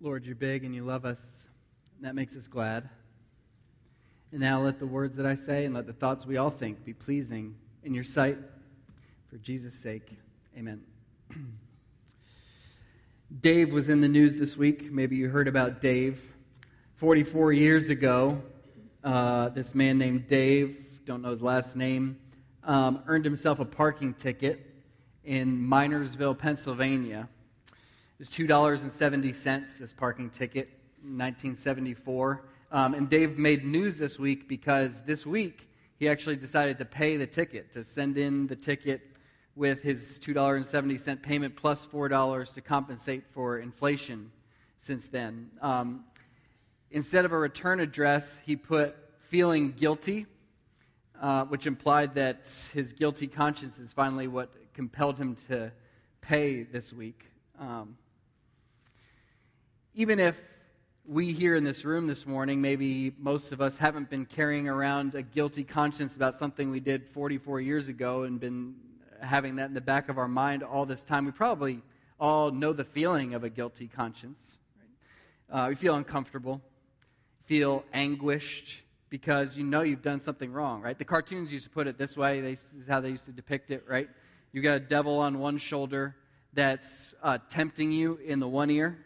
Lord, you're big and you love us. And that makes us glad. And now let the words that I say and let the thoughts we all think be pleasing in your sight. For Jesus' sake, amen. Dave was in the news this week. Maybe you heard about Dave. 44 years ago, uh, this man named Dave, don't know his last name, um, earned himself a parking ticket in Minersville, Pennsylvania. It was $2.70, this parking ticket, in 1974. Um, and Dave made news this week because this week he actually decided to pay the ticket, to send in the ticket with his $2.70 payment plus $4 to compensate for inflation since then. Um, instead of a return address, he put feeling guilty, uh, which implied that his guilty conscience is finally what compelled him to pay this week. Um, even if we here in this room this morning, maybe most of us haven't been carrying around a guilty conscience about something we did 44 years ago and been having that in the back of our mind all this time, we probably all know the feeling of a guilty conscience. Uh, we feel uncomfortable, feel anguished because you know you've done something wrong, right? The cartoons used to put it this way. They, this is how they used to depict it, right? You got a devil on one shoulder that's uh, tempting you in the one ear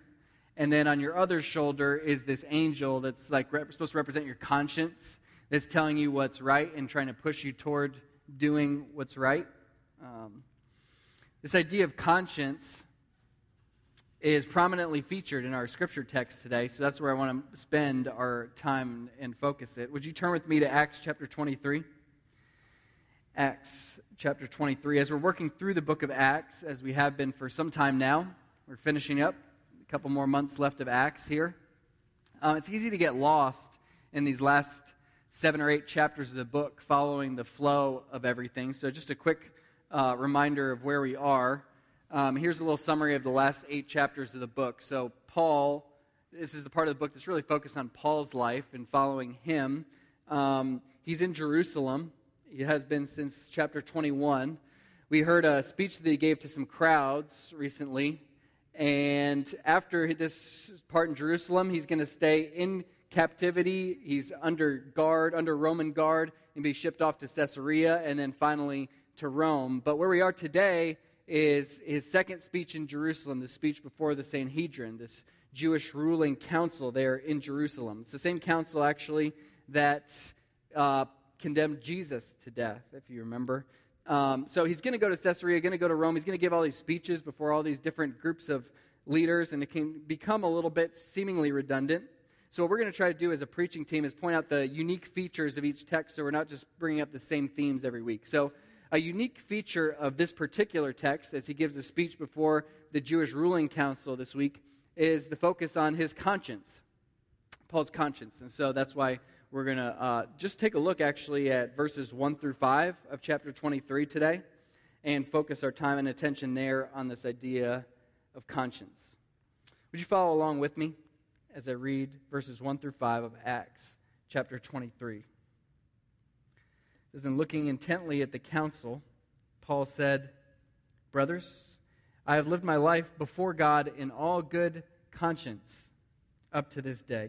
and then on your other shoulder is this angel that's like rep- supposed to represent your conscience, that's telling you what's right and trying to push you toward doing what's right. Um, this idea of conscience is prominently featured in our scripture text today, so that's where I want to spend our time and focus it. Would you turn with me to Acts chapter 23? Acts chapter 23. As we're working through the book of Acts, as we have been for some time now, we're finishing up couple more months left of Acts here. Uh, it's easy to get lost in these last seven or eight chapters of the book following the flow of everything. So, just a quick uh, reminder of where we are. Um, here's a little summary of the last eight chapters of the book. So, Paul, this is the part of the book that's really focused on Paul's life and following him. Um, he's in Jerusalem. He has been since chapter 21. We heard a speech that he gave to some crowds recently and after this part in Jerusalem, he's going to stay in captivity. He's under guard, under Roman guard, and be shipped off to Caesarea and then finally to Rome. But where we are today is his second speech in Jerusalem, the speech before the Sanhedrin, this Jewish ruling council there in Jerusalem. It's the same council, actually, that uh, condemned Jesus to death, if you remember. Um, so he's going to go to Caesarea, going to go to Rome. He's going to give all these speeches before all these different groups of leaders, and it can become a little bit seemingly redundant. So, what we're going to try to do as a preaching team is point out the unique features of each text so we're not just bringing up the same themes every week. So, a unique feature of this particular text, as he gives a speech before the Jewish ruling council this week, is the focus on his conscience, Paul's conscience. And so that's why we're going to uh, just take a look actually at verses 1 through 5 of chapter 23 today and focus our time and attention there on this idea of conscience. Would you follow along with me as I read verses 1 through 5 of Acts chapter 23? As in looking intently at the council, Paul said, Brothers, I have lived my life before God in all good conscience up to this day.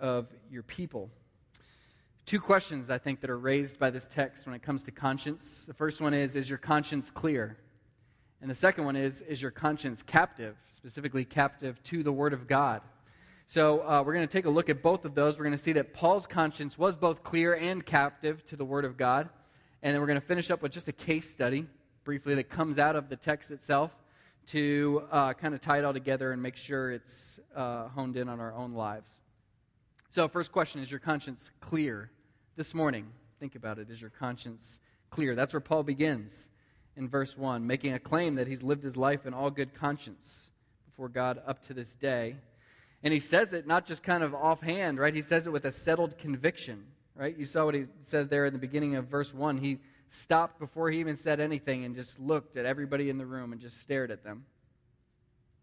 of your people. Two questions I think that are raised by this text when it comes to conscience. The first one is Is your conscience clear? And the second one is Is your conscience captive, specifically captive to the Word of God? So uh, we're going to take a look at both of those. We're going to see that Paul's conscience was both clear and captive to the Word of God. And then we're going to finish up with just a case study, briefly, that comes out of the text itself to uh, kind of tie it all together and make sure it's uh, honed in on our own lives. So, first question is your conscience clear this morning? Think about it. Is your conscience clear? That's where Paul begins in verse 1, making a claim that he's lived his life in all good conscience before God up to this day. And he says it not just kind of offhand, right? He says it with a settled conviction, right? You saw what he says there in the beginning of verse 1. He stopped before he even said anything and just looked at everybody in the room and just stared at them.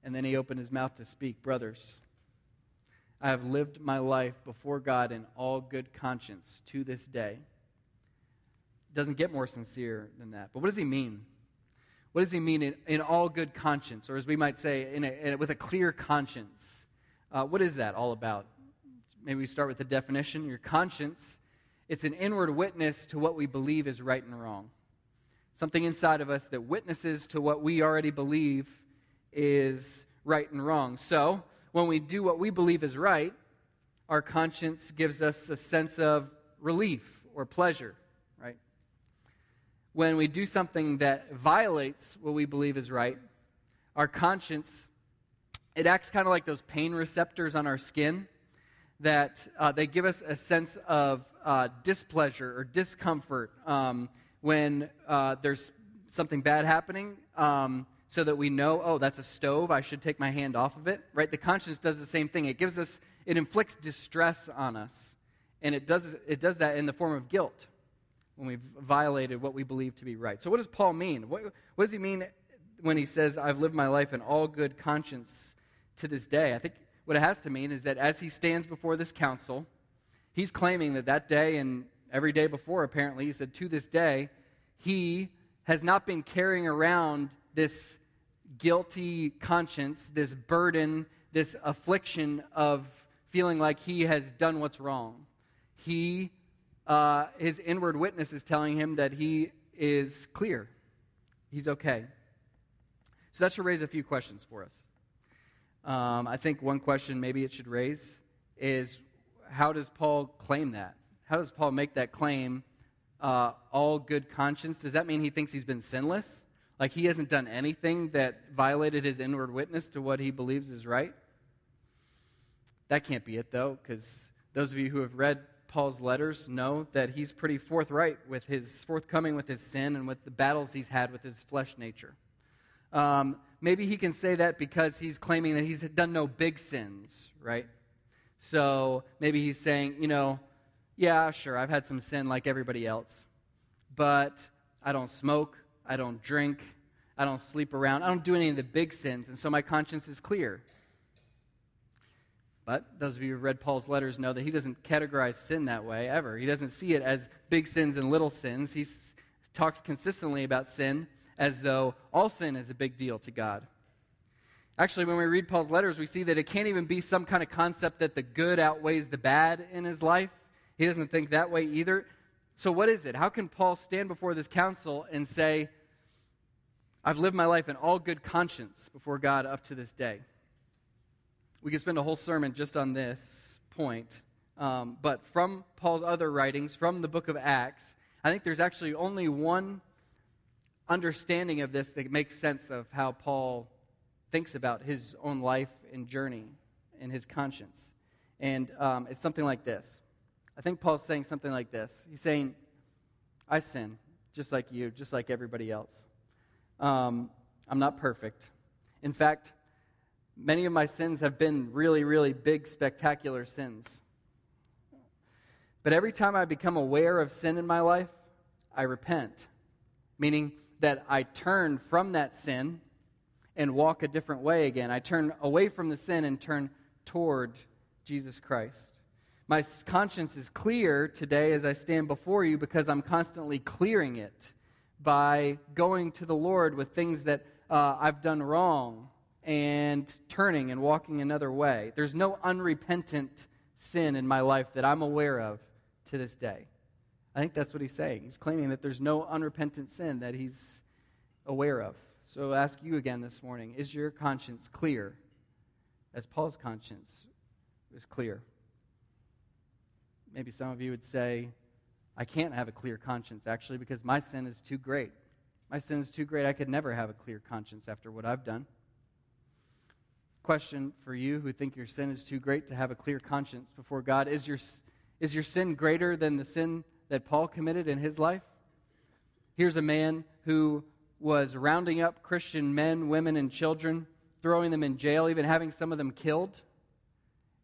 And then he opened his mouth to speak Brothers, I have lived my life before God in all good conscience to this day. Doesn't get more sincere than that. But what does he mean? What does he mean in, in all good conscience, or as we might say, in a, in a, with a clear conscience? Uh, what is that all about? Maybe we start with the definition. Your conscience, it's an inward witness to what we believe is right and wrong. Something inside of us that witnesses to what we already believe is right and wrong. So, when we do what we believe is right, our conscience gives us a sense of relief or pleasure, right? When we do something that violates what we believe is right, our conscience it acts kind of like those pain receptors on our skin that uh, they give us a sense of uh, displeasure or discomfort um, when uh, there's something bad happening um, so that we know oh that's a stove i should take my hand off of it right? The conscience does the same thing. It gives us it inflicts distress on us and it does it does that in the form of guilt when we've violated what we believe to be right. So what does paul mean? What, what does he mean when he says i've lived my life in all good conscience to this day. I think what it has to mean is that as he stands before this council, he's claiming that that day and every day before, apparently, he said, to this day, he has not been carrying around this guilty conscience, this burden, this affliction of feeling like he has done what's wrong. He, uh, his inward witness is telling him that he is clear. He's okay. So that should raise a few questions for us um, I think one question maybe it should raise is how does Paul claim that? How does Paul make that claim? Uh, all good conscience. Does that mean he thinks he's been sinless? Like he hasn't done anything that violated his inward witness to what he believes is right? That can't be it, though, because those of you who have read Paul's letters know that he's pretty forthright with his forthcoming with his sin and with the battles he's had with his flesh nature. Um, maybe he can say that because he's claiming that he's done no big sins, right? So maybe he's saying, you know, yeah, sure, I've had some sin like everybody else, but I don't smoke, I don't drink, I don't sleep around, I don't do any of the big sins, and so my conscience is clear. But those of you who've read Paul's letters know that he doesn't categorize sin that way ever. He doesn't see it as big sins and little sins. He talks consistently about sin as though all sin is a big deal to God. Actually, when we read Paul's letters, we see that it can't even be some kind of concept that the good outweighs the bad in his life. He doesn't think that way either. So, what is it? How can Paul stand before this council and say, I've lived my life in all good conscience before God up to this day? We could spend a whole sermon just on this point. Um, but from Paul's other writings, from the book of Acts, I think there's actually only one understanding of this that makes sense of how Paul thinks about his own life and journey and his conscience. And um, it's something like this. I think Paul's saying something like this. He's saying, I sin, just like you, just like everybody else. Um, I'm not perfect. In fact, many of my sins have been really, really big, spectacular sins. But every time I become aware of sin in my life, I repent. Meaning, that I turn from that sin and walk a different way again. I turn away from the sin and turn toward Jesus Christ. My conscience is clear today as I stand before you because I'm constantly clearing it by going to the Lord with things that uh, I've done wrong and turning and walking another way. There's no unrepentant sin in my life that I'm aware of to this day. I think that's what he's saying. He's claiming that there's no unrepentant sin that he's aware of. So I ask you again this morning is your conscience clear as Paul's conscience is clear? Maybe some of you would say, I can't have a clear conscience actually because my sin is too great. My sin is too great. I could never have a clear conscience after what I've done. Question for you who think your sin is too great to have a clear conscience before God is your, is your sin greater than the sin that Paul committed in his life? Here's a man who was rounding up Christian men, women, and children, throwing them in jail, even having some of them killed.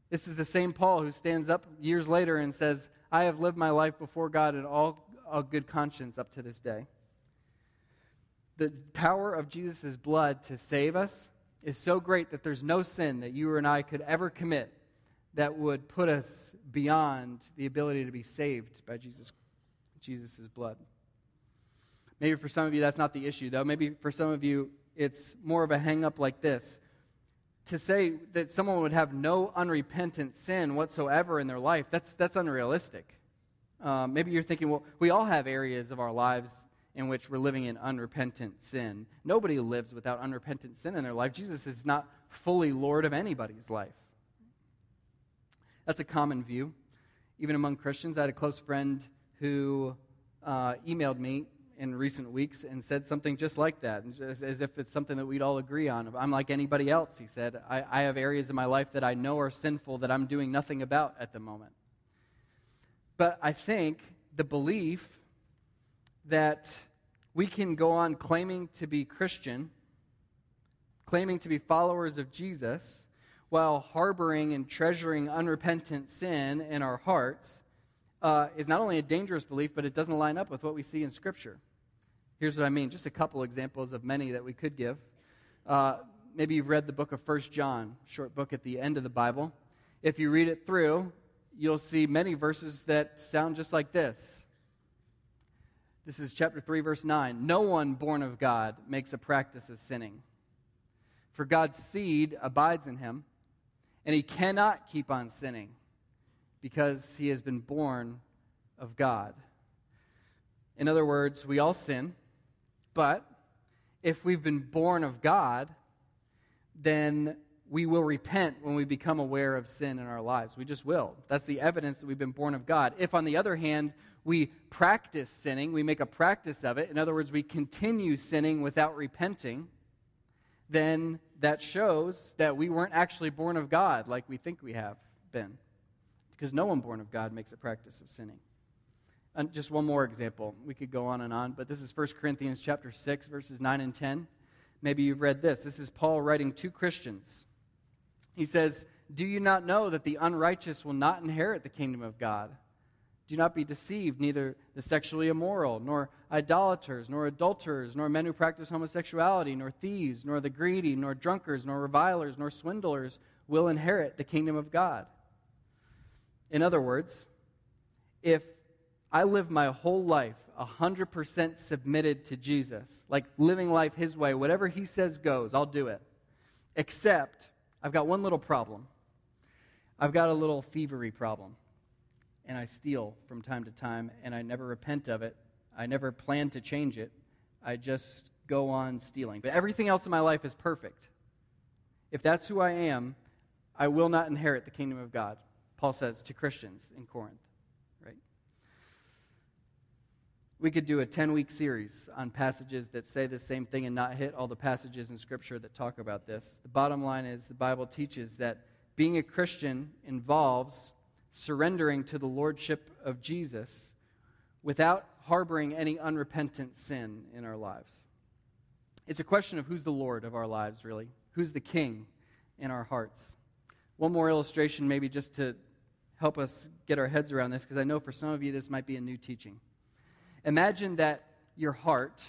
This is the same Paul who stands up years later and says, I have lived my life before God in all, all good conscience up to this day. The power of Jesus' blood to save us is so great that there's no sin that you and I could ever commit that would put us beyond the ability to be saved by Jesus' Jesus' blood. Maybe for some of you that's not the issue, though. Maybe for some of you it's more of a hang up like this. To say that someone would have no unrepentant sin whatsoever in their life, that's, that's unrealistic. Um, maybe you're thinking, well, we all have areas of our lives in which we're living in unrepentant sin. Nobody lives without unrepentant sin in their life. Jesus is not fully Lord of anybody's life. That's a common view, even among Christians. I had a close friend who uh, emailed me in recent weeks and said something just like that, just as if it's something that we'd all agree on. I'm like anybody else, he said. I, I have areas in my life that I know are sinful that I'm doing nothing about at the moment. But I think the belief that we can go on claiming to be Christian, claiming to be followers of Jesus, while harboring and treasuring unrepentant sin in our hearts uh, is not only a dangerous belief, but it doesn't line up with what we see in Scripture. Here's what I mean just a couple examples of many that we could give. Uh, maybe you've read the book of First John, short book at the end of the Bible. If you read it through, you'll see many verses that sound just like this. This is chapter 3, verse 9. No one born of God makes a practice of sinning. For God's seed abides in him, and he cannot keep on sinning because he has been born of God. In other words, we all sin, but if we've been born of God, then we will repent when we become aware of sin in our lives. We just will. That's the evidence that we've been born of God. If, on the other hand, we practice sinning, we make a practice of it, in other words, we continue sinning without repenting, then that shows that we weren't actually born of God like we think we have been. Because no one born of God makes a practice of sinning. And just one more example. We could go on and on, but this is 1 Corinthians chapter 6 verses 9 and 10. Maybe you've read this. This is Paul writing to Christians. He says, "Do you not know that the unrighteous will not inherit the kingdom of God?" Do not be deceived, neither the sexually immoral, nor idolaters, nor adulterers, nor men who practice homosexuality, nor thieves, nor the greedy, nor drunkards, nor revilers, nor swindlers will inherit the kingdom of God. In other words, if I live my whole life 100% submitted to Jesus, like living life His way, whatever He says goes, I'll do it. Except I've got one little problem. I've got a little thievery problem and I steal from time to time, and I never repent of it. I never plan to change it. I just go on stealing. But everything else in my life is perfect. If that's who I am, I will not inherit the kingdom of God, Paul says to Christians in Corinth. Right? We could do a 10 week series on passages that say the same thing and not hit all the passages in Scripture that talk about this. The bottom line is the Bible teaches that being a Christian involves surrendering to the lordship of Jesus without harboring any unrepentant sin in our lives. It's a question of who's the Lord of our lives, really. Who's the King in our hearts? One more illustration, maybe just to help us get our heads around this, because I know for some of you this might be a new teaching. Imagine that your heart,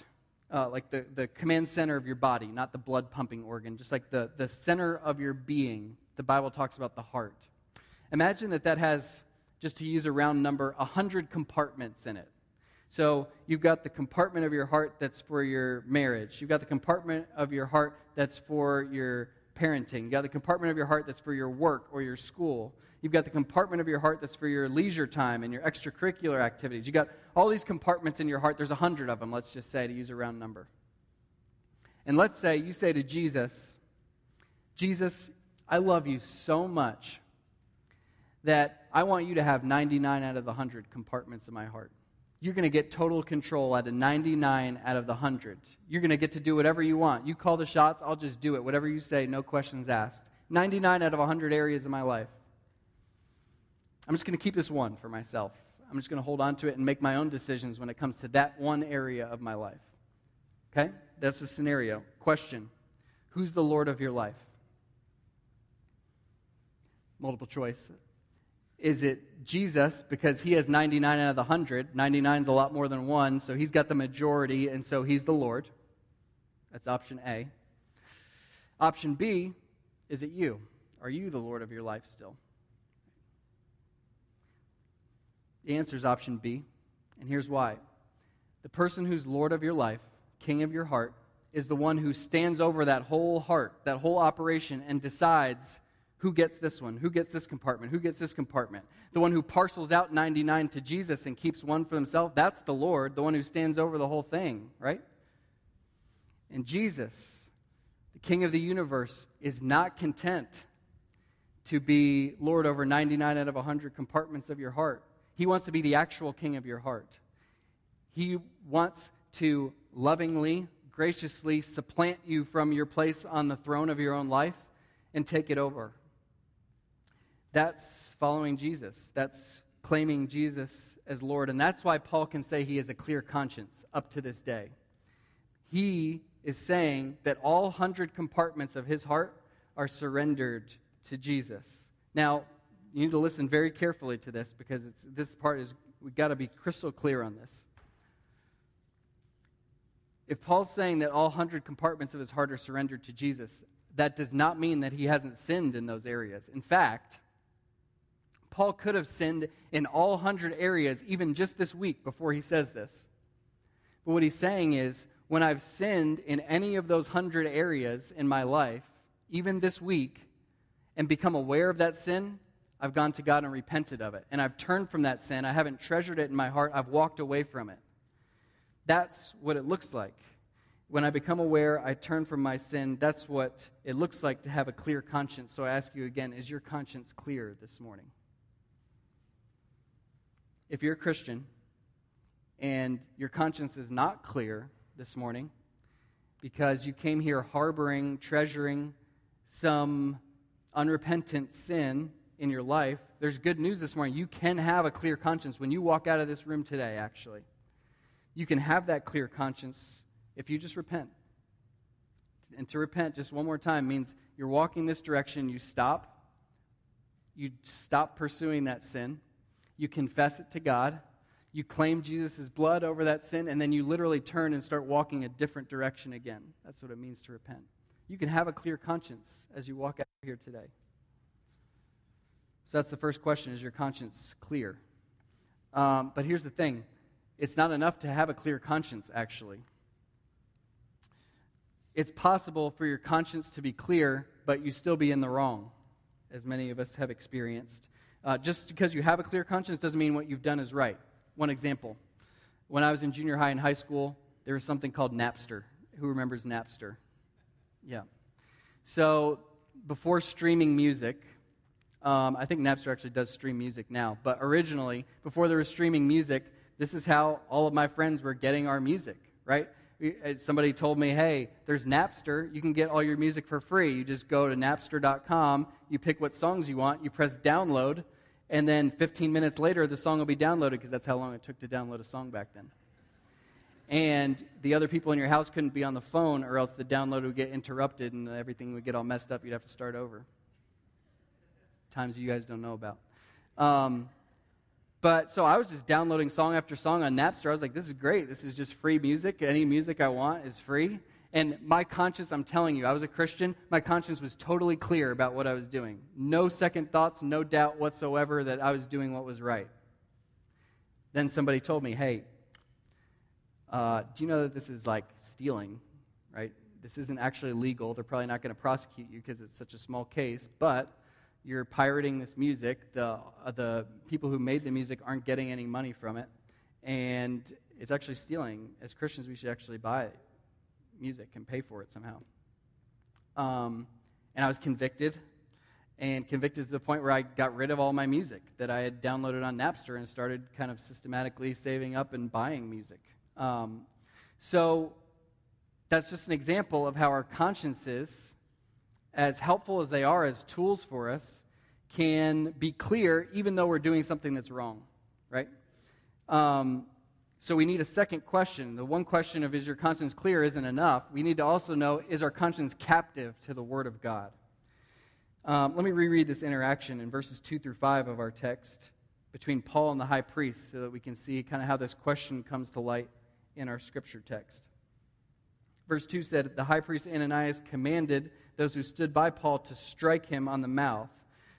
uh, like the, the command center of your body, not the blood pumping organ, just like the, the center of your being, the Bible talks about the heart. Imagine that that has, just to use a round number, 100 compartments in it. So you've got the compartment of your heart that's for your marriage. You've got the compartment of your heart that's for your parenting. You've got the compartment of your heart that's for your work or your school. You've got the compartment of your heart that's for your leisure time and your extracurricular activities. You've got all these compartments in your heart. There's a hundred of them, let's just say, to use a round number. And let's say you say to Jesus, Jesus, I love you so much that I want you to have 99 out of the 100 compartments in my heart. You're going to get total control out of 99 out of the 100. You're going to get to do whatever you want. You call the shots, I'll just do it. Whatever you say, no questions asked. 99 out of 100 areas of my life. I'm just going to keep this one for myself. I'm just going to hold on to it and make my own decisions when it comes to that one area of my life. Okay? That's the scenario. Question Who's the Lord of your life? Multiple choice. Is it Jesus because he has 99 out of the 100? 99 is a lot more than one, so he's got the majority, and so he's the Lord. That's option A. Option B, is it you? Are you the Lord of your life still? The answer is option B, and here's why. The person who's Lord of your life, King of your heart, is the one who stands over that whole heart, that whole operation, and decides who gets this one, who gets this compartment, who gets this compartment. The one who parcels out 99 to Jesus and keeps one for himself, that's the Lord, the one who stands over the whole thing, right? And Jesus, the King of the universe, is not content to be Lord over 99 out of 100 compartments of your heart. He wants to be the actual king of your heart. He wants to lovingly, graciously supplant you from your place on the throne of your own life and take it over. That's following Jesus. That's claiming Jesus as Lord. And that's why Paul can say he has a clear conscience up to this day. He is saying that all hundred compartments of his heart are surrendered to Jesus. Now, you need to listen very carefully to this because this part is, we've got to be crystal clear on this. If Paul's saying that all 100 compartments of his heart are surrendered to Jesus, that does not mean that he hasn't sinned in those areas. In fact, Paul could have sinned in all 100 areas even just this week before he says this. But what he's saying is, when I've sinned in any of those 100 areas in my life, even this week, and become aware of that sin, I've gone to God and repented of it. And I've turned from that sin. I haven't treasured it in my heart. I've walked away from it. That's what it looks like. When I become aware, I turn from my sin. That's what it looks like to have a clear conscience. So I ask you again is your conscience clear this morning? If you're a Christian and your conscience is not clear this morning because you came here harboring, treasuring some unrepentant sin in your life, there's good news this morning. You can have a clear conscience when you walk out of this room today, actually. You can have that clear conscience if you just repent. And to repent, just one more time, means you're walking this direction, you stop, you stop pursuing that sin, you confess it to God, you claim Jesus' blood over that sin, and then you literally turn and start walking a different direction again. That's what it means to repent. You can have a clear conscience as you walk out here today. So that's the first question is your conscience clear? Um, but here's the thing it's not enough to have a clear conscience, actually. It's possible for your conscience to be clear, but you still be in the wrong, as many of us have experienced. Uh, just because you have a clear conscience doesn't mean what you've done is right. One example when I was in junior high and high school, there was something called Napster. Who remembers Napster? Yeah. So before streaming music, um, I think Napster actually does stream music now, but originally, before there was streaming music, this is how all of my friends were getting our music, right? Uh, somebody told me, hey, there's Napster. You can get all your music for free. You just go to napster.com, you pick what songs you want, you press download, and then 15 minutes later, the song will be downloaded because that's how long it took to download a song back then. And the other people in your house couldn't be on the phone, or else the download would get interrupted and everything would get all messed up. You'd have to start over. Times you guys don't know about. Um, but so I was just downloading song after song on Napster. I was like, this is great. This is just free music. Any music I want is free. And my conscience, I'm telling you, I was a Christian. My conscience was totally clear about what I was doing. No second thoughts, no doubt whatsoever that I was doing what was right. Then somebody told me, hey, uh, do you know that this is like stealing, right? This isn't actually legal. They're probably not going to prosecute you because it's such a small case, but you're pirating this music. The, uh, the people who made the music aren't getting any money from it, and it's actually stealing. As Christians, we should actually buy music and pay for it somehow. Um, and I was convicted, and convicted to the point where I got rid of all my music that I had downloaded on Napster and started kind of systematically saving up and buying music. Um, so that's just an example of how our consciences, as helpful as they are as tools for us, can be clear even though we're doing something that's wrong, right? Um, So we need a second question. The one question of is your conscience clear isn't enough. We need to also know is our conscience captive to the Word of God? Um, let me reread this interaction in verses 2 through 5 of our text between Paul and the high priest so that we can see kind of how this question comes to light in our scripture text. Verse 2 said, The high priest Ananias commanded those who stood by Paul to strike him on the mouth.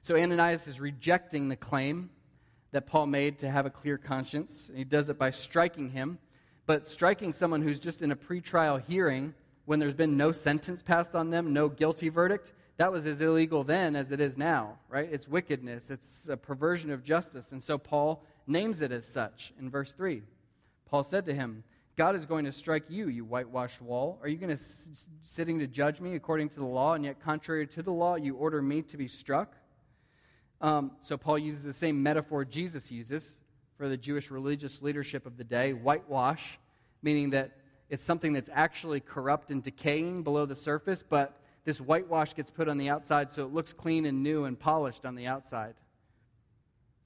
So Ananias is rejecting the claim that Paul made to have a clear conscience. He does it by striking him. But striking someone who's just in a pretrial hearing when there's been no sentence passed on them, no guilty verdict, that was as illegal then as it is now, right? It's wickedness, it's a perversion of justice. And so Paul names it as such in verse 3. Paul said to him, God is going to strike you, you whitewashed wall. Are you going to s- sitting to judge me according to the law, and yet contrary to the law, you order me to be struck? Um, so Paul uses the same metaphor Jesus uses for the Jewish religious leadership of the day whitewash, meaning that it's something that's actually corrupt and decaying below the surface, but this whitewash gets put on the outside so it looks clean and new and polished on the outside.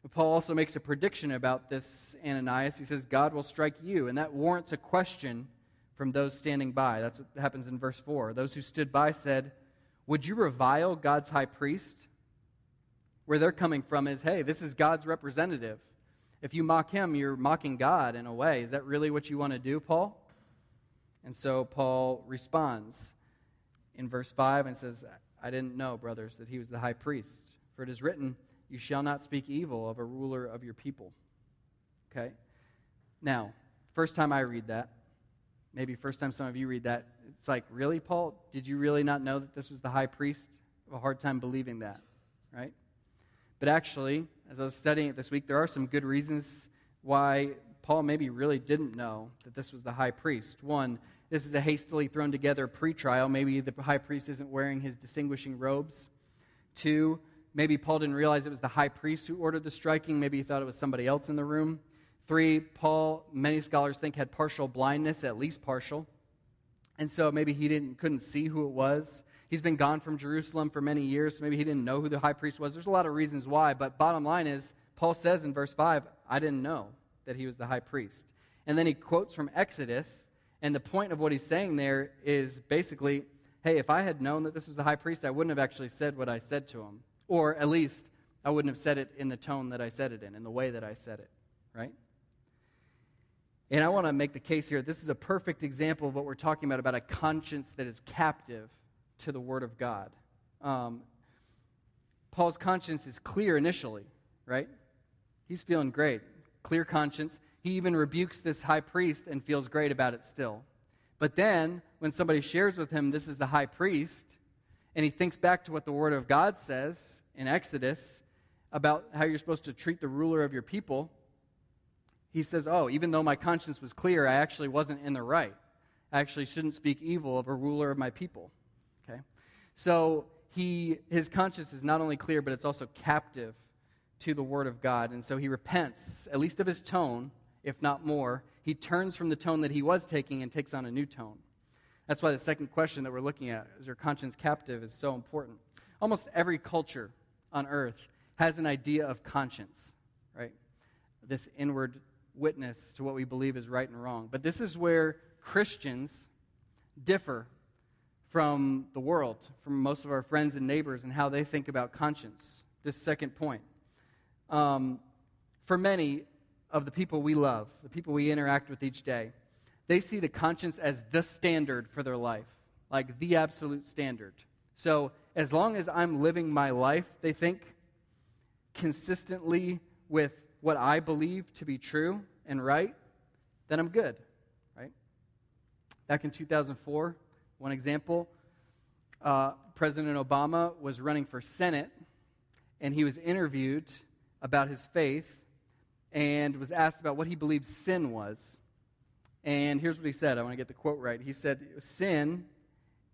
Paul also makes a prediction about this Ananias. He says, God will strike you. And that warrants a question from those standing by. That's what happens in verse 4. Those who stood by said, Would you revile God's high priest? Where they're coming from is, hey, this is God's representative. If you mock him, you're mocking God in a way. Is that really what you want to do, Paul? And so Paul responds in verse 5 and says, I didn't know, brothers, that he was the high priest. For it is written, You shall not speak evil of a ruler of your people. Okay? Now, first time I read that, maybe first time some of you read that, it's like, Really, Paul? Did you really not know that this was the high priest? I have a hard time believing that, right? But actually, as I was studying it this week, there are some good reasons why Paul maybe really didn't know that this was the high priest. One, this is a hastily thrown together pretrial. Maybe the high priest isn't wearing his distinguishing robes. Two, maybe Paul didn't realize it was the high priest who ordered the striking. Maybe he thought it was somebody else in the room. Three, Paul, many scholars think, had partial blindness, at least partial. And so maybe he didn't, couldn't see who it was. He's been gone from Jerusalem for many years, so maybe he didn't know who the high priest was. There's a lot of reasons why, but bottom line is, Paul says in verse 5, I didn't know that he was the high priest. And then he quotes from Exodus and the point of what he's saying there is basically hey, if I had known that this was the high priest, I wouldn't have actually said what I said to him. Or at least, I wouldn't have said it in the tone that I said it in, in the way that I said it, right? And I want to make the case here this is a perfect example of what we're talking about about a conscience that is captive to the Word of God. Um, Paul's conscience is clear initially, right? He's feeling great. Clear conscience. He even rebukes this high priest and feels great about it still. But then, when somebody shares with him, this is the high priest, and he thinks back to what the Word of God says in Exodus about how you're supposed to treat the ruler of your people, he says, Oh, even though my conscience was clear, I actually wasn't in the right. I actually shouldn't speak evil of a ruler of my people. Okay? So he, his conscience is not only clear, but it's also captive to the Word of God. And so he repents, at least of his tone, if not more. He turns from the tone that he was taking and takes on a new tone. That's why the second question that we're looking at, is your conscience captive, is so important. Almost every culture on earth has an idea of conscience, right? This inward witness to what we believe is right and wrong. But this is where Christians differ from the world, from most of our friends and neighbors, and how they think about conscience. This second point. Um, for many, of the people we love, the people we interact with each day, they see the conscience as the standard for their life, like the absolute standard. So, as long as I'm living my life, they think, consistently with what I believe to be true and right, then I'm good, right? Back in 2004, one example, uh, President Obama was running for Senate, and he was interviewed about his faith and was asked about what he believed sin was. And here's what he said. I want to get the quote right. He said, Sin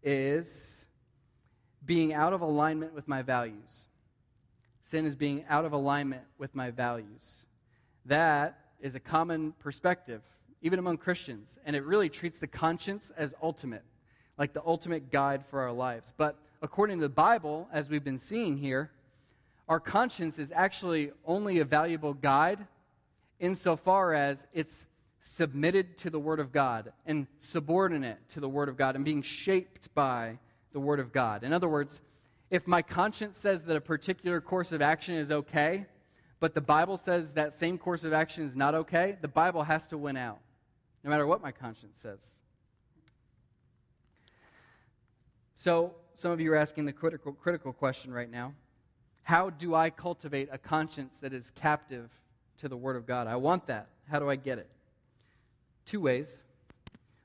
is being out of alignment with my values. Sin is being out of alignment with my values. That is a common perspective, even among Christians. And it really treats the conscience as ultimate, like the ultimate guide for our lives. But according to the Bible, as we've been seeing here, our conscience is actually only a valuable guide insofar as it's submitted to the Word of God and subordinate to the Word of God and being shaped by the Word of God. In other words, if my conscience says that a particular course of action is okay, but the Bible says that same course of action is not okay, the Bible has to win out, no matter what my conscience says. So, some of you are asking the critical, critical question right now How do I cultivate a conscience that is captive to the Word of God? I want that. How do I get it? Two ways.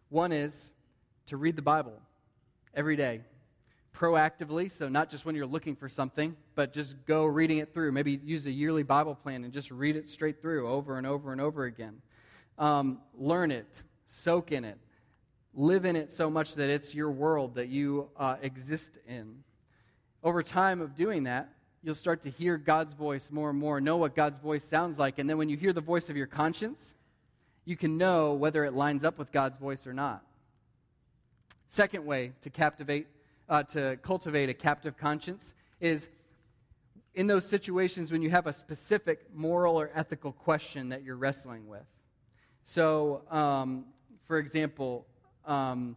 One is to read the Bible every day, proactively, so not just when you're looking for something, but just go reading it through. Maybe use a yearly Bible plan and just read it straight through over and over and over again. Um, learn it, soak in it, live in it so much that it's your world that you uh, exist in. Over time of doing that, you'll start to hear God's voice more and more, know what God's voice sounds like. And then when you hear the voice of your conscience, you can know whether it lines up with God's voice or not. Second way to captivate, uh, to cultivate a captive conscience is in those situations when you have a specific moral or ethical question that you're wrestling with. So, um, for example, um,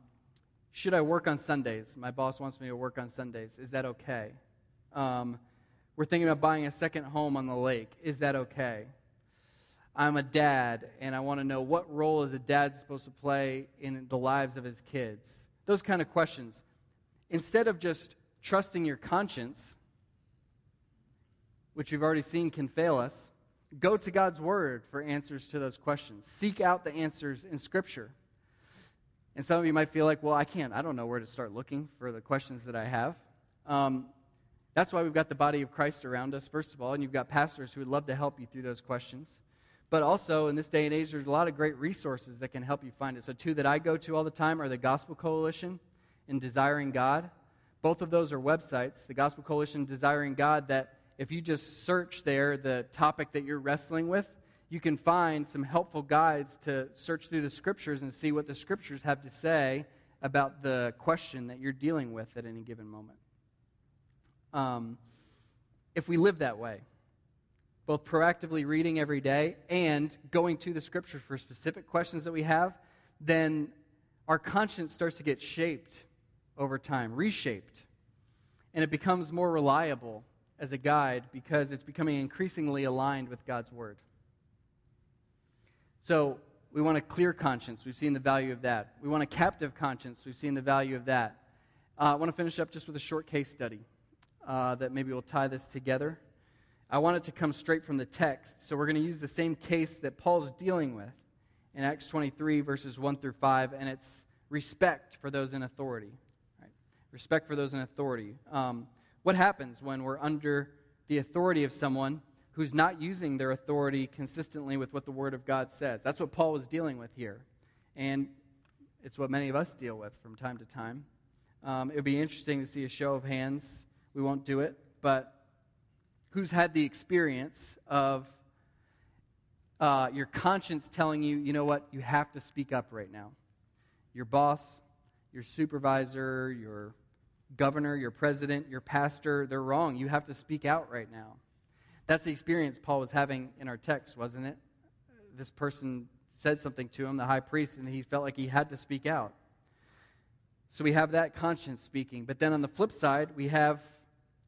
should I work on Sundays? My boss wants me to work on Sundays. Is that okay? Um, we're thinking about buying a second home on the lake. Is that okay? I'm a dad, and I want to know what role is a dad supposed to play in the lives of his kids? Those kind of questions. Instead of just trusting your conscience, which we've already seen can fail us, go to God's Word for answers to those questions. Seek out the answers in Scripture. And some of you might feel like, well, I can't. I don't know where to start looking for the questions that I have. Um, that's why we've got the body of Christ around us, first of all, and you've got pastors who would love to help you through those questions. But also, in this day and age, there's a lot of great resources that can help you find it. So, two that I go to all the time are the Gospel Coalition and Desiring God. Both of those are websites. The Gospel Coalition, Desiring God, that if you just search there the topic that you're wrestling with, you can find some helpful guides to search through the scriptures and see what the scriptures have to say about the question that you're dealing with at any given moment. Um, if we live that way, both proactively reading every day and going to the scripture for specific questions that we have, then our conscience starts to get shaped over time, reshaped. And it becomes more reliable as a guide because it's becoming increasingly aligned with God's word. So, we want a clear conscience. We've seen the value of that. We want a captive conscience. We've seen the value of that. Uh, I want to finish up just with a short case study uh, that maybe will tie this together. I want it to come straight from the text. So we're going to use the same case that Paul's dealing with in Acts 23, verses 1 through 5, and it's respect for those in authority. Right? Respect for those in authority. Um, what happens when we're under the authority of someone who's not using their authority consistently with what the Word of God says? That's what Paul was dealing with here. And it's what many of us deal with from time to time. Um, it would be interesting to see a show of hands. We won't do it, but who's had the experience of uh, your conscience telling you, you know what, you have to speak up right now. Your boss, your supervisor, your governor, your president, your pastor, they're wrong. You have to speak out right now. That's the experience Paul was having in our text, wasn't it? This person said something to him, the high priest, and he felt like he had to speak out. So we have that conscience speaking. But then on the flip side, we have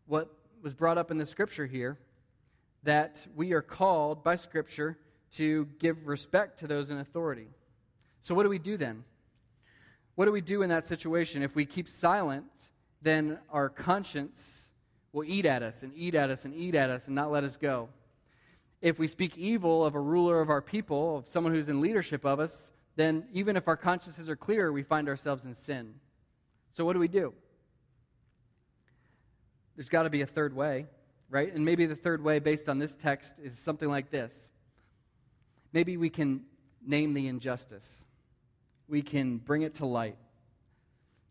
what was brought up in the scripture here that we are called by scripture to give respect to those in authority. So, what do we do then? What do we do in that situation? If we keep silent, then our conscience will eat at us and eat at us and eat at us and not let us go. If we speak evil of a ruler of our people, of someone who's in leadership of us, then even if our consciences are clear, we find ourselves in sin. So, what do we do? There's got to be a third way, right? And maybe the third way, based on this text, is something like this. Maybe we can name the injustice, we can bring it to light,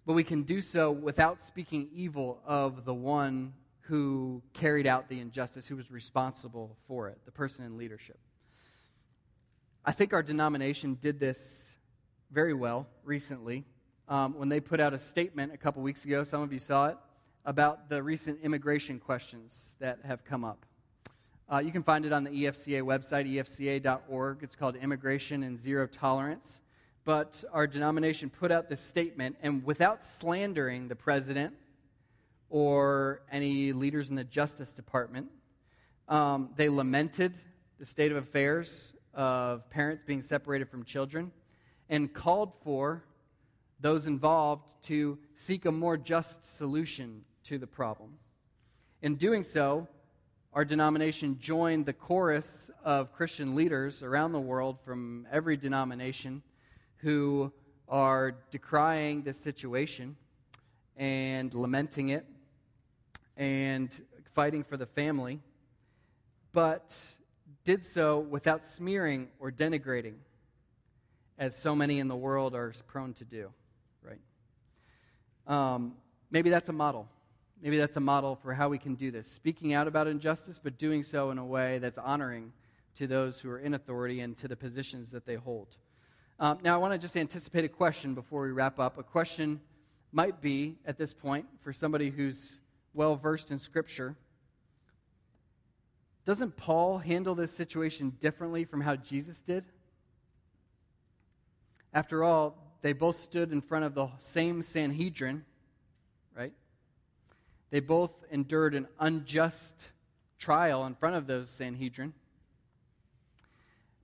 but we can do so without speaking evil of the one who carried out the injustice, who was responsible for it, the person in leadership. I think our denomination did this very well recently um, when they put out a statement a couple weeks ago. Some of you saw it about the recent immigration questions that have come up. Uh, you can find it on the EFCA website, efca.org. It's called Immigration and Zero Tolerance. But our denomination put out this statement, and without slandering the president or any leaders in the Justice Department, um, they lamented the state of affairs of parents being separated from children and called for those involved to seek a more just solution to the problem. In doing so, our denomination joined the chorus of Christian leaders around the world from every denomination who are decrying this situation and lamenting it and fighting for the family, but did so without smearing or denigrating, as so many in the world are prone to do, right? Um, maybe that's a model. Maybe that's a model for how we can do this. Speaking out about injustice, but doing so in a way that's honoring to those who are in authority and to the positions that they hold. Um, now, I want to just anticipate a question before we wrap up. A question might be, at this point, for somebody who's well versed in Scripture doesn't Paul handle this situation differently from how Jesus did? After all, they both stood in front of the same Sanhedrin? They both endured an unjust trial in front of those Sanhedrin.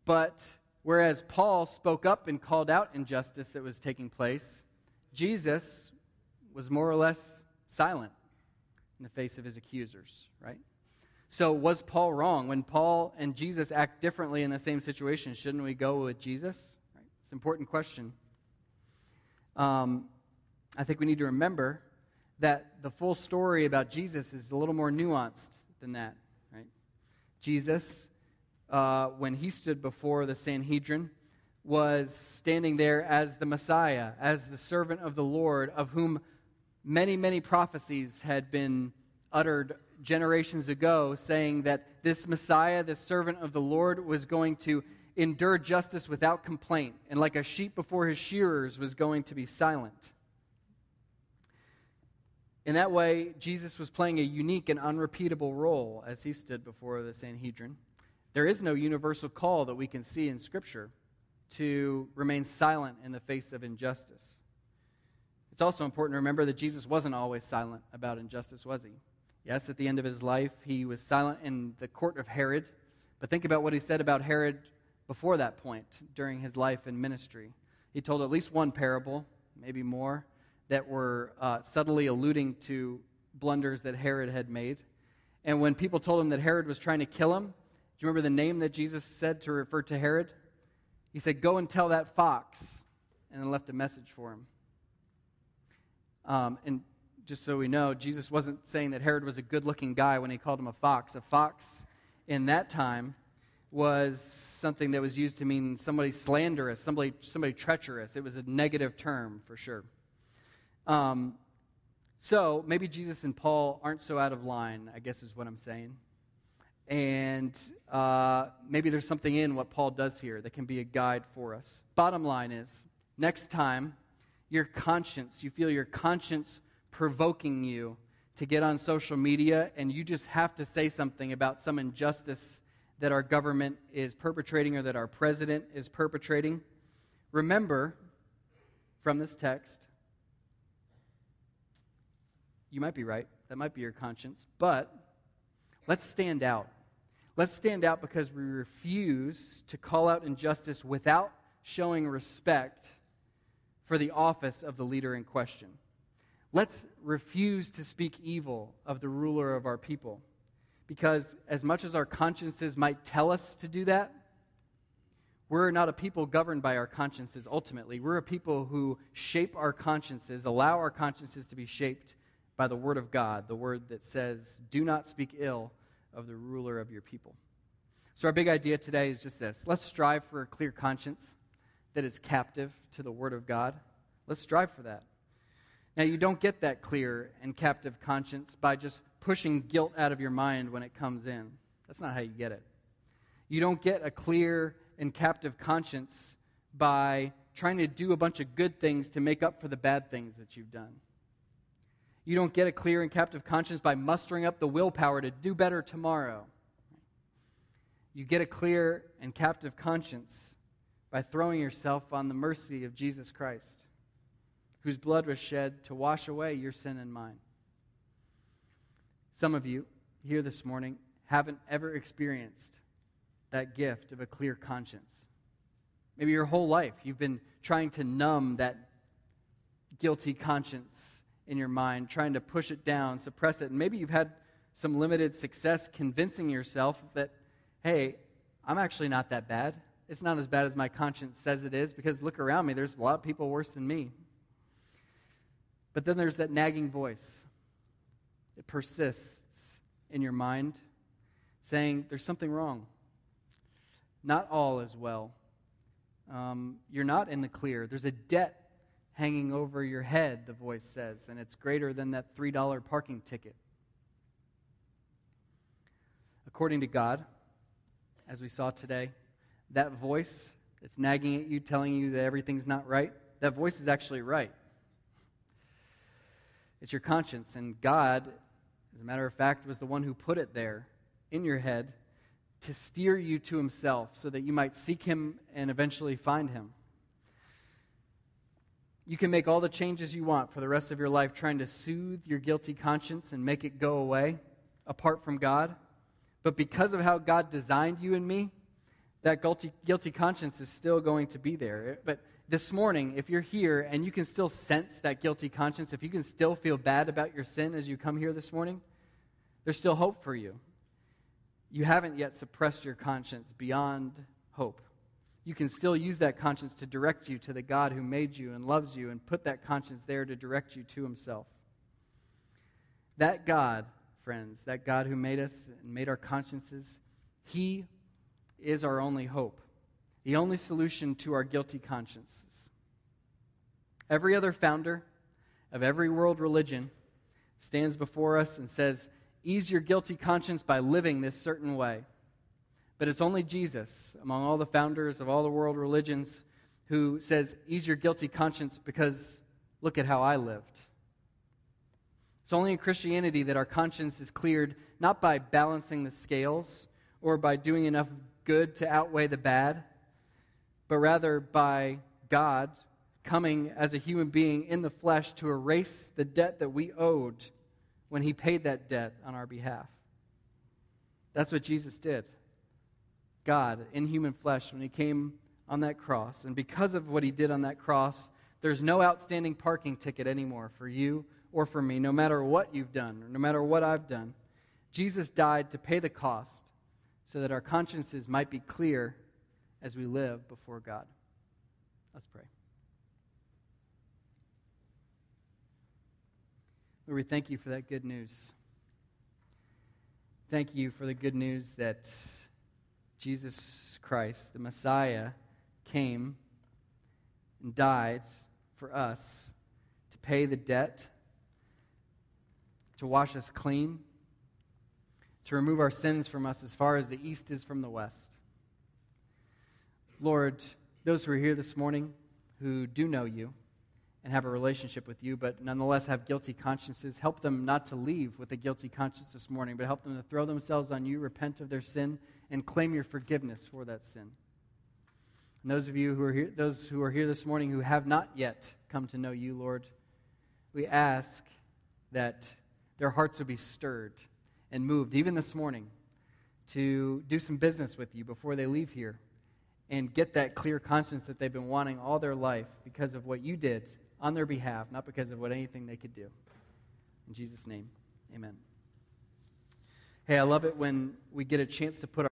But whereas Paul spoke up and called out injustice that was taking place, Jesus was more or less silent in the face of his accusers, right? So, was Paul wrong? When Paul and Jesus act differently in the same situation, shouldn't we go with Jesus? Right? It's an important question. Um, I think we need to remember that the full story about Jesus is a little more nuanced than that. Right? Jesus, uh, when he stood before the Sanhedrin, was standing there as the Messiah, as the servant of the Lord, of whom many, many prophecies had been uttered generations ago, saying that this Messiah, this servant of the Lord, was going to endure justice without complaint, and like a sheep before his shearers, was going to be silent. In that way, Jesus was playing a unique and unrepeatable role as he stood before the Sanhedrin. There is no universal call that we can see in Scripture to remain silent in the face of injustice. It's also important to remember that Jesus wasn't always silent about injustice, was he? Yes, at the end of his life, he was silent in the court of Herod. But think about what he said about Herod before that point during his life and ministry. He told at least one parable, maybe more, that were uh, subtly alluding to blunders that Herod had made. And when people told him that Herod was trying to kill him, do you remember the name that Jesus said to refer to Herod? He said, Go and tell that fox, and then left a message for him. Um, and just so we know, Jesus wasn't saying that Herod was a good looking guy when he called him a fox. A fox in that time was something that was used to mean somebody slanderous, somebody, somebody treacherous. It was a negative term for sure. Um, so maybe Jesus and Paul aren't so out of line, I guess is what I'm saying. And uh, maybe there's something in what Paul does here that can be a guide for us. Bottom line is next time your conscience, you feel your conscience provoking you to get on social media and you just have to say something about some injustice that our government is perpetrating or that our president is perpetrating, remember from this text, you might be right. That might be your conscience. But let's stand out. Let's stand out because we refuse to call out injustice without showing respect for the office of the leader in question. Let's refuse to speak evil of the ruler of our people. Because as much as our consciences might tell us to do that, we're not a people governed by our consciences ultimately. We're a people who shape our consciences, allow our consciences to be shaped by the Word of God, the Word that says, Do not speak ill of the ruler of your people. So, our big idea today is just this let's strive for a clear conscience that is captive to the Word of God. Let's strive for that. Now, you don't get that clear and captive conscience by just pushing guilt out of your mind when it comes in. That's not how you get it. You don't get a clear and captive conscience by trying to do a bunch of good things to make up for the bad things that you've done. You don't get a clear and captive conscience by mustering up the willpower to do better tomorrow. You get a clear and captive conscience by throwing yourself on the mercy of Jesus Christ, whose blood was shed to wash away your sin and mine. Some of you here this morning haven't ever experienced that gift of a clear conscience. Maybe your whole life you've been trying to numb that guilty conscience in your mind, trying to push it down, suppress it. And maybe you've had some limited success convincing yourself that, hey, I'm actually not that bad. It's not as bad as my conscience says it is because look around me, there's a lot of people worse than me. But then there's that nagging voice that persists in your mind saying, There's something wrong. Not all is well. Um, you're not in the clear. There's a debt hanging over your head, the voice says, and it's greater than that $3 parking ticket. According to God, as we saw today, that voice that's nagging at you, telling you that everything's not right, that voice is actually right. It's your conscience, and God, as a matter of fact, was the one who put it there in your head to steer you to Himself so that you might seek Him and eventually find Him. You can make all the changes you want for the rest of your life trying to soothe your guilty conscience and make it go away apart from God. But because of how God designed you and me, that guilty, guilty conscience is still going to be there. But this morning, if you're here and you can still sense that guilty conscience, if you can still feel bad about your sin as you come here this morning, there's still hope for you. You haven't yet suppressed your conscience beyond hope you can still use that conscience to direct you to the God who made you and loves you and put that conscience there to direct you to himself. That God, friends, that God who made us and made our consciences, he is our only hope, the only solution to our guilty consciences. Every other founder of every world religion stands before us and says, Ease your guilty conscience by living this certain way. But it's only Jesus, among all the founders of all the world religions, who says, Ease your guilty conscience because look at how I lived. It's only in Christianity that our conscience is cleared, not by balancing the scales or by doing enough good to outweigh the bad, but rather by God coming as a human being in the flesh to erase the debt that we owed when he paid that debt on our behalf. That's what Jesus did. God in human flesh when he came on that cross. And because of what he did on that cross, there's no outstanding parking ticket anymore for you or for me, no matter what you've done or no matter what I've done. Jesus died to pay the cost so that our consciences might be clear as we live before God. Let's pray. Lord, we thank you for that good news. Thank you for the good news that Jesus Christ, the Messiah, came and died for us to pay the debt, to wash us clean, to remove our sins from us as far as the east is from the west. Lord, those who are here this morning who do know you and have a relationship with you, but nonetheless have guilty consciences, help them not to leave with a guilty conscience this morning, but help them to throw themselves on you, repent of their sin, and claim your forgiveness for that sin. And those of you who are here, those who are here this morning who have not yet come to know you, Lord, we ask that their hearts will be stirred and moved, even this morning, to do some business with you before they leave here and get that clear conscience that they've been wanting all their life because of what you did on their behalf, not because of what anything they could do. In Jesus' name, amen. Hey, I love it when we get a chance to put our